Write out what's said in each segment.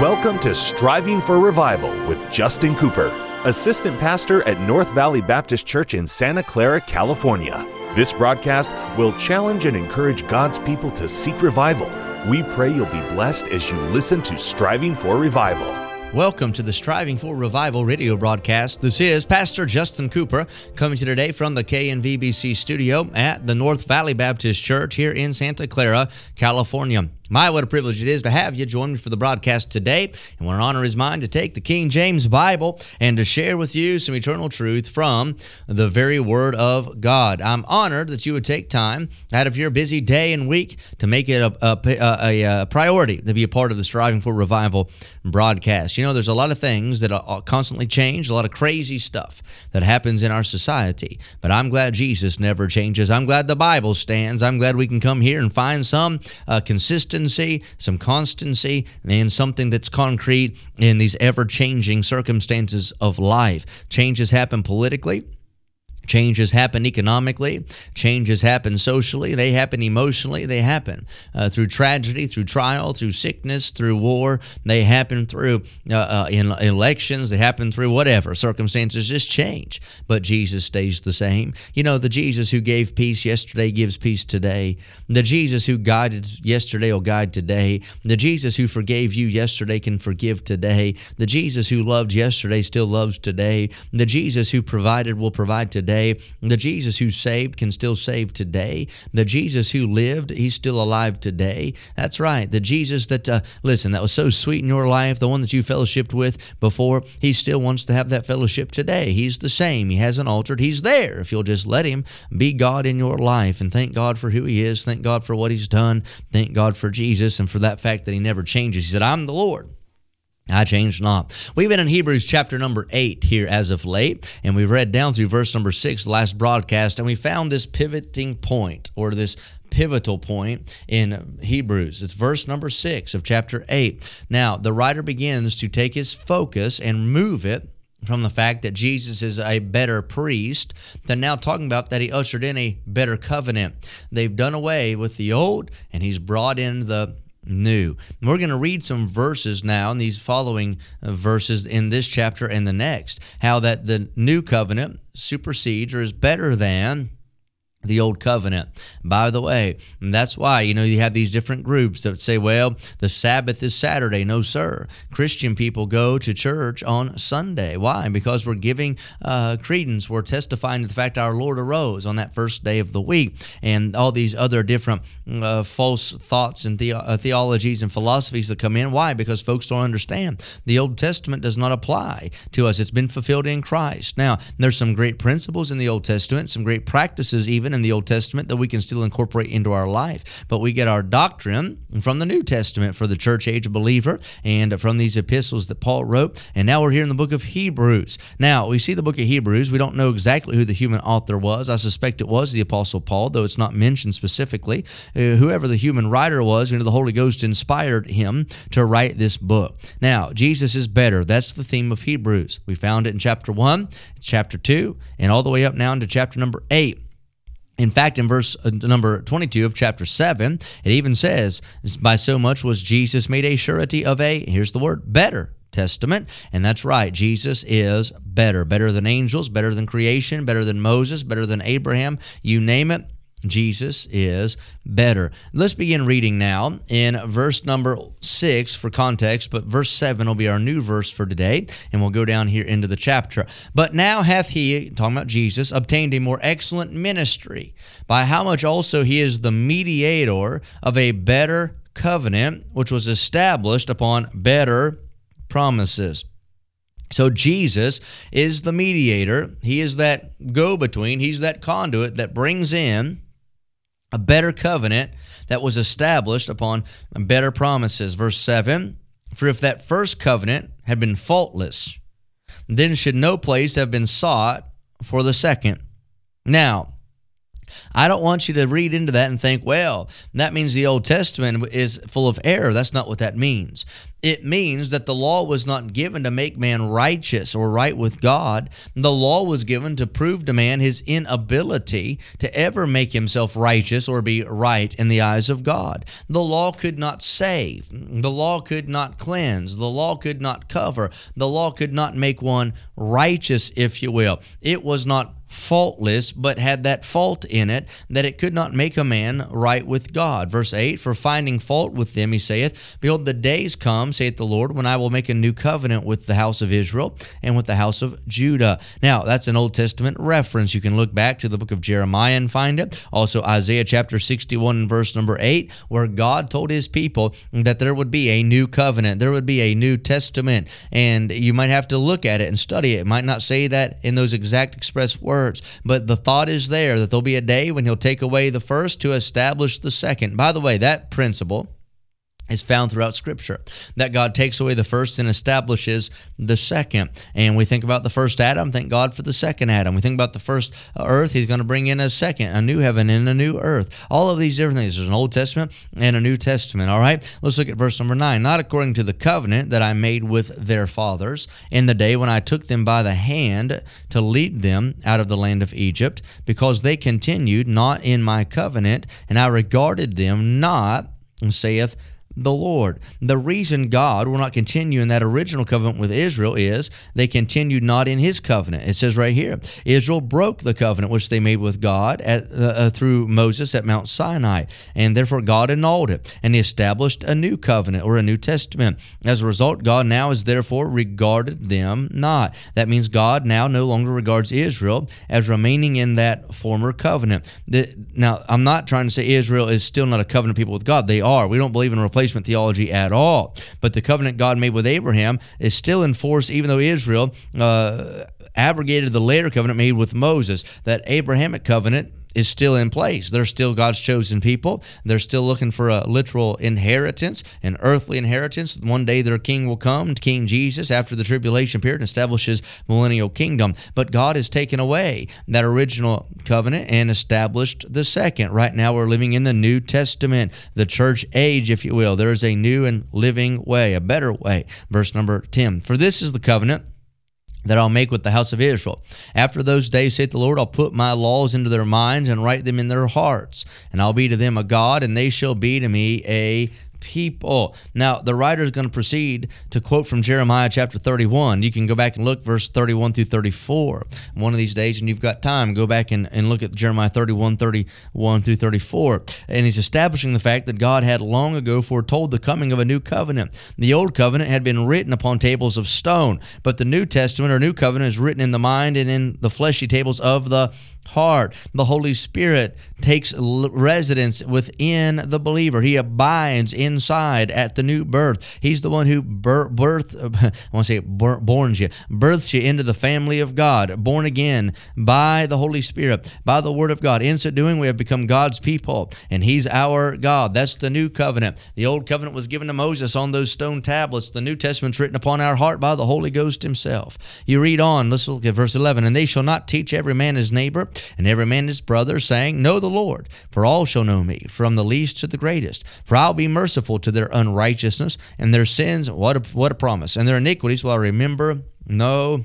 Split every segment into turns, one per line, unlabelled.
Welcome to Striving for Revival with Justin Cooper, Assistant Pastor at North Valley Baptist Church in Santa Clara, California. This broadcast will challenge and encourage God's people to seek revival. We pray you'll be blessed as you listen to Striving for Revival.
Welcome to the Striving for Revival radio broadcast. This is Pastor Justin Cooper coming to you today from the KNVBC studio at the North Valley Baptist Church here in Santa Clara, California. My, what a privilege it is to have you join me for the broadcast today. And what an honor is mine to take the King James Bible and to share with you some eternal truth from the very Word of God. I'm honored that you would take time out of your busy day and week to make it a, a, a, a priority to be a part of the Striving for Revival broadcast. You know, there's a lot of things that constantly change, a lot of crazy stuff that happens in our society. But I'm glad Jesus never changes. I'm glad the Bible stands. I'm glad we can come here and find some uh, consistent consistency, some constancy, and something that's concrete in these ever changing circumstances of life. Changes happen politically. Changes happen economically, changes happen socially, they happen emotionally, they happen uh, through tragedy, through trial, through sickness, through war, they happen through uh, uh, in elections, they happen through whatever. Circumstances just change, but Jesus stays the same. You know, the Jesus who gave peace yesterday gives peace today. The Jesus who guided yesterday will guide today. The Jesus who forgave you yesterday can forgive today. The Jesus who loved yesterday still loves today. The Jesus who provided will provide today The Jesus who saved can still save today. The Jesus who lived, he's still alive today. That's right. The Jesus that, uh, listen, that was so sweet in your life, the one that you fellowshipped with before, he still wants to have that fellowship today. He's the same. He hasn't altered. He's there if you'll just let him be God in your life and thank God for who he is. Thank God for what he's done. Thank God for Jesus and for that fact that he never changes. He said, I'm the Lord. I changed not. We've been in Hebrews chapter number 8 here as of late, and we've read down through verse number 6, the last broadcast, and we found this pivoting point or this pivotal point in Hebrews. It's verse number 6 of chapter 8. Now, the writer begins to take his focus and move it from the fact that Jesus is a better priest than now talking about that he ushered in a better covenant. They've done away with the old and he's brought in the new. We're going to read some verses now in these following uh, verses in this chapter and the next, how that the new covenant supersedes or is better than the old covenant. By the way, that's why, you know, you have these different groups that say, well, the Sabbath is Saturday. No, sir. Christian people go to church on Sunday. Why? Because we're giving uh, credence. We're testifying to the fact our Lord arose on that first day of the week. And all these other different uh, false thoughts and the- uh, theologies and philosophies that come in. Why? Because folks don't understand. The Old Testament does not apply to us. It's been fulfilled in Christ. Now, there's some great principles in the Old Testament, some great practices even in the Old Testament that we can still incorporate into our life. But we get our doctrine from the New Testament for the church age believer and from these epistles that Paul wrote. And now we're here in the book of Hebrews. Now, we see the book of Hebrews. We don't know exactly who the human author was. I suspect it was the Apostle Paul, though it's not mentioned specifically. Uh, whoever the human writer was, you know, the Holy Ghost inspired him to write this book. Now, Jesus is better. That's the theme of Hebrews. We found it in chapter 1, chapter 2, and all the way up now into chapter number 8. In fact, in verse uh, number 22 of chapter 7, it even says, By so much was Jesus made a surety of a, here's the word, better testament. And that's right, Jesus is better. Better than angels, better than creation, better than Moses, better than Abraham. You name it, Jesus is better. Let's begin reading now in verse number six for context, but verse seven will be our new verse for today, and we'll go down here into the chapter. But now hath he, talking about Jesus, obtained a more excellent ministry, by how much also he is the mediator of a better covenant, which was established upon better promises. So Jesus is the mediator. He is that go between. He's that conduit that brings in a better covenant that was established upon better promises. Verse 7 For if that first covenant had been faultless, then should no place have been sought for the second. Now, I don't want you to read into that and think, well, that means the Old Testament is full of error. That's not what that means. It means that the law was not given to make man righteous or right with God. The law was given to prove to man his inability to ever make himself righteous or be right in the eyes of God. The law could not save. The law could not cleanse. The law could not cover. The law could not make one righteous, if you will. It was not faultless, but had that fault in it, that it could not make a man right with God. Verse 8 For finding fault with them, he saith, Behold, the days come, saith the Lord, when I will make a new covenant with the house of Israel and with the house of Judah. Now, that's an Old Testament reference. You can look back to the book of Jeremiah and find it. Also, Isaiah chapter 61 verse number 8, where God told his people that there would be a new covenant, there would be a new testament, and you might have to look at it and study it. It might not say that in those exact express words words. But the thought is there that there'll be a day when he'll take away the first to establish the second. By the way, that principle is found throughout scripture that god takes away the first and establishes the second. And we think about the first adam thank god for the second adam. We think about the first earth he's going to bring in a second a new heaven and a new earth. All of these different things there's an old testament and a new testament all right? Let's look at verse number nine. Not according to the covenant that i made with their fathers in the day when i took them by the hand to lead them out of the land of egypt because they continued not in my covenant and i regarded them not saith the Lord. The reason God will not continue in that original covenant with Israel is they continued not in his covenant. It says right here Israel broke the covenant which they made with God at, uh, uh, through Moses at Mount Sinai, and therefore God annulled it, and he established a new covenant or a New Testament. As a result, God now is therefore regarded them not. That means God now no longer regards Israel as remaining in that former covenant. The, now, I'm not trying to say Israel is still not a covenant people with God. They are. We don't believe in replacement replacement theology at all. But the covenant God made with Abraham is still in force, even though Israel uh, abrogated the later covenant made with Moses. That Abrahamic covenant is still in place. They're still God's chosen people. They're still looking for a literal inheritance, an earthly inheritance. One day their king will come, King Jesus, after the tribulation period, and establishes millennial kingdom. But God has taken away that original covenant and established the second. Right now we're living in the New Testament, the church age, if you will. There is a new and living way, a better way. Verse number 10. For this is the covenant that I'll make with the house of Israel. After those days, saith the Lord, I'll put my laws into their minds and write them in their hearts. And I'll be to them a God, and they shall be to me a people. Now, the writer is going to proceed to quote from Jeremiah chapter 31. You can go back and look verse 31 through 34. One of these days, and you've got time, go back and, and look at Jeremiah 31, 31 through 34. And he's establishing the fact that God had long ago foretold the coming of a new covenant. The old covenant had been written upon tables of stone, but the New Testament or new covenant is written in the mind and in the fleshy tables of the heart. The Holy Spirit takes residence within the believer. He abides inside at the new birth. He's the one who bir- birth, I want to say borns you, births you into the family of God, born again by the Holy Spirit, by the Word of God. In so doing, we have become God's people, and He's our God. That's the new covenant. The old covenant was given to Moses on those stone tablets. The New Testament's written upon our heart by the Holy Ghost Himself. You read on, let's look at verse 11. And they shall not teach every man his neighbor and every man his brother, saying, Know the Lord, for all shall know me, from the least to the greatest. For I'll be merciful to their unrighteousness and their sins. What a, what a promise. And their iniquities will I remember no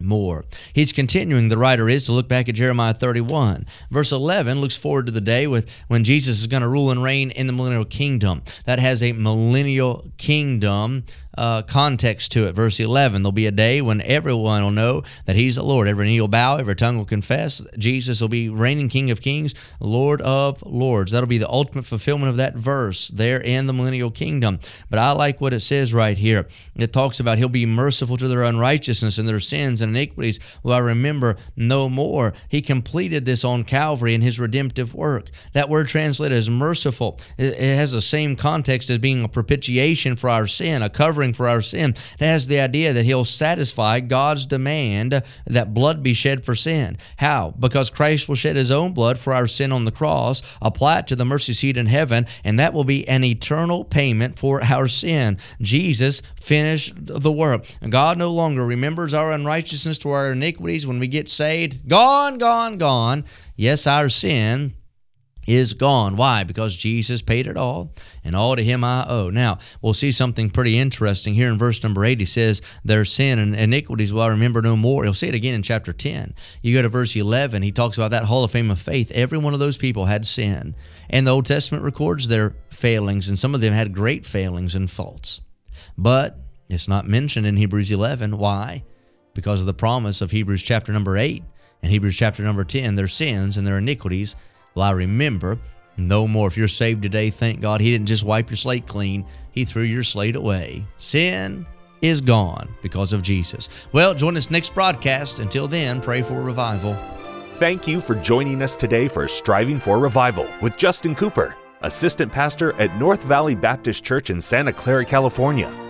more. He's continuing, the writer is, to look back at Jeremiah 31. Verse 11 looks forward to the day with when Jesus is going to rule and reign in the millennial kingdom. That has a millennial kingdom uh, context to it. Verse 11 There'll be a day when everyone will know that He's the Lord. Every knee will bow, every tongue will confess. Jesus will be reigning King of Kings, Lord of Lords. That'll be the ultimate fulfillment of that verse there in the millennial kingdom. But I like what it says right here. It talks about He'll be merciful to their unrighteousness and their sins and iniquities will I remember no more. He completed this on Calvary in His redemptive work. That word translated as merciful, it has the same context as being a propitiation for our sin, a covering for our sin. It has the idea that he'll satisfy God's demand that blood be shed for sin. How? Because Christ will shed his own blood for our sin on the cross, apply it to the mercy seat in heaven, and that will be an eternal payment for our sin. Jesus finished the work. God no longer remembers our unrighteousness to our iniquities when we get saved. Gone, gone, gone. Yes, our sin is gone. Why? Because Jesus paid it all, and all to him I owe. Now, we'll see something pretty interesting here in verse number 8. He says, Their sin and iniquities will I remember no more. He'll say it again in chapter 10. You go to verse 11, he talks about that Hall of Fame of faith. Every one of those people had sin. And the Old Testament records their failings, and some of them had great failings and faults. But it's not mentioned in Hebrews 11. Why? Because of the promise of Hebrews chapter number 8 and Hebrews chapter number 10, their sins and their iniquities well, I remember no more. If you're saved today, thank God He didn't just wipe your slate clean, He threw your slate away. Sin is gone because of Jesus. Well, join us next broadcast. Until then, pray for revival.
Thank you for joining us today for Striving for Revival with Justin Cooper, Assistant Pastor at North Valley Baptist Church in Santa Clara, California.